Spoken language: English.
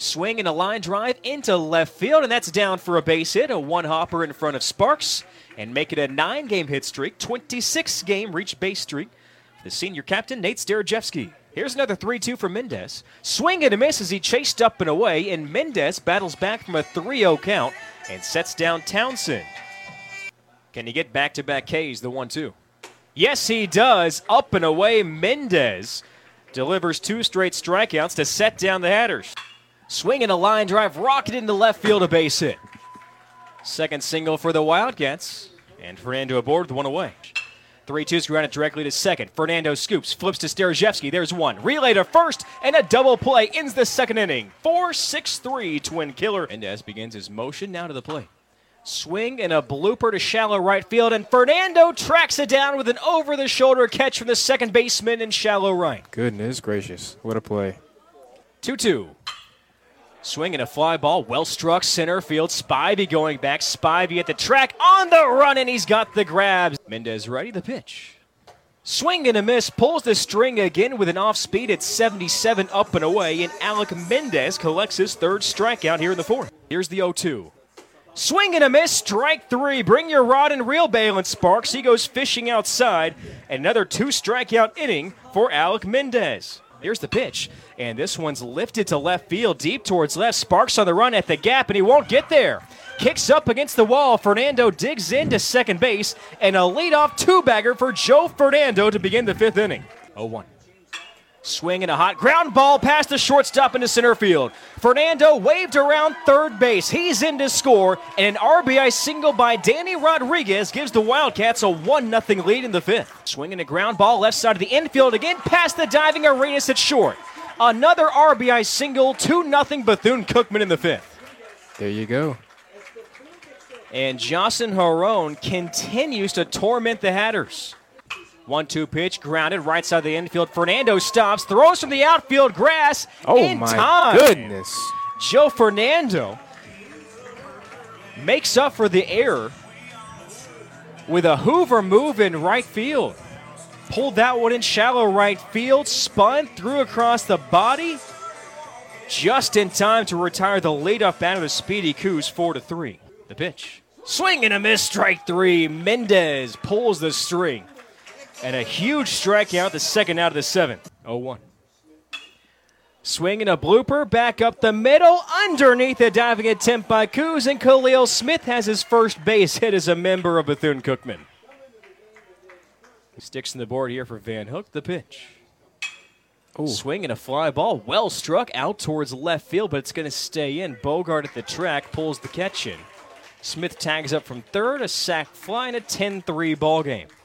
Swing and a line drive into left field, and that's down for a base hit. A one hopper in front of Sparks, and make it a nine game hit streak, 26 game reach base streak. The senior captain, Nate Starajewski. Here's another 3 2 for Mendez. Swing and a miss as he chased up and away, and Mendez battles back from a 3 0 count and sets down Townsend. Can he get back to back Ks, the 1 2? Yes, he does. Up and away, Mendez delivers two straight strikeouts to set down the Hatters. Swinging a line drive, rocket into left field, a base hit. Second single for the Wildcats, and Fernando aboard with one away. 3 2's grounded directly to second. Fernando scoops, flips to Starajewski. There's one. Relay to first, and a double play ends the second inning. 4 6 3 Twin Killing. Mendez begins his motion now to the plate. Swing and a blooper to shallow right field, and Fernando tracks it down with an over the shoulder catch from the second baseman in shallow right. Goodness gracious. What a play. 2 2. Swinging a fly ball, well struck center field. Spivey going back. Spivey at the track on the run, and he's got the grabs. Mendez ready the pitch. Swing and a miss, pulls the string again with an off speed at 77 up and away, and Alec Mendez collects his third strikeout here in the fourth. Here's the 0 2. Swing and a miss, strike three. Bring your rod and reel, Balin Sparks. He goes fishing outside. Another two strikeout inning for Alec Mendez. Here's the pitch, and this one's lifted to left field, deep towards left. Sparks on the run at the gap, and he won't get there. Kicks up against the wall. Fernando digs into second base, and a leadoff two bagger for Joe Fernando to begin the fifth inning. 0 1. Swing and a hot ground ball past the shortstop into center field. Fernando waved around third base. He's in to score, and an RBI single by Danny Rodriguez gives the Wildcats a 1 0 lead in the fifth. Swinging a ground ball left side of the infield again past the diving Arenas at short. Another RBI single, 2 0 Bethune Cookman in the fifth. There you go. And Jocelyn Harone continues to torment the Hatters. One two pitch, grounded right side of the infield. Fernando stops, throws from the outfield grass Oh in my time. goodness. Joe Fernando makes up for the error with a Hoover move in right field. Pulled that one in shallow right field, spun, threw across the body, just in time to retire the leadoff batter of the Speedy Coos 4 to 3. The pitch. Swing and a miss, strike three. Mendez pulls the string. And a huge strikeout, the second out of the seventh. 0 1. Swinging a blooper back up the middle, underneath a diving attempt by Coos, and Khalil Smith has his first base hit as a member of Bethune Cookman. Sticks in the board here for Van Hook. The pitch. swing Swinging a fly ball, well struck out towards left field, but it's going to stay in. Bogart at the track pulls the catch in. Smith tags up from third, a sac fly, and a 10 3 ball game.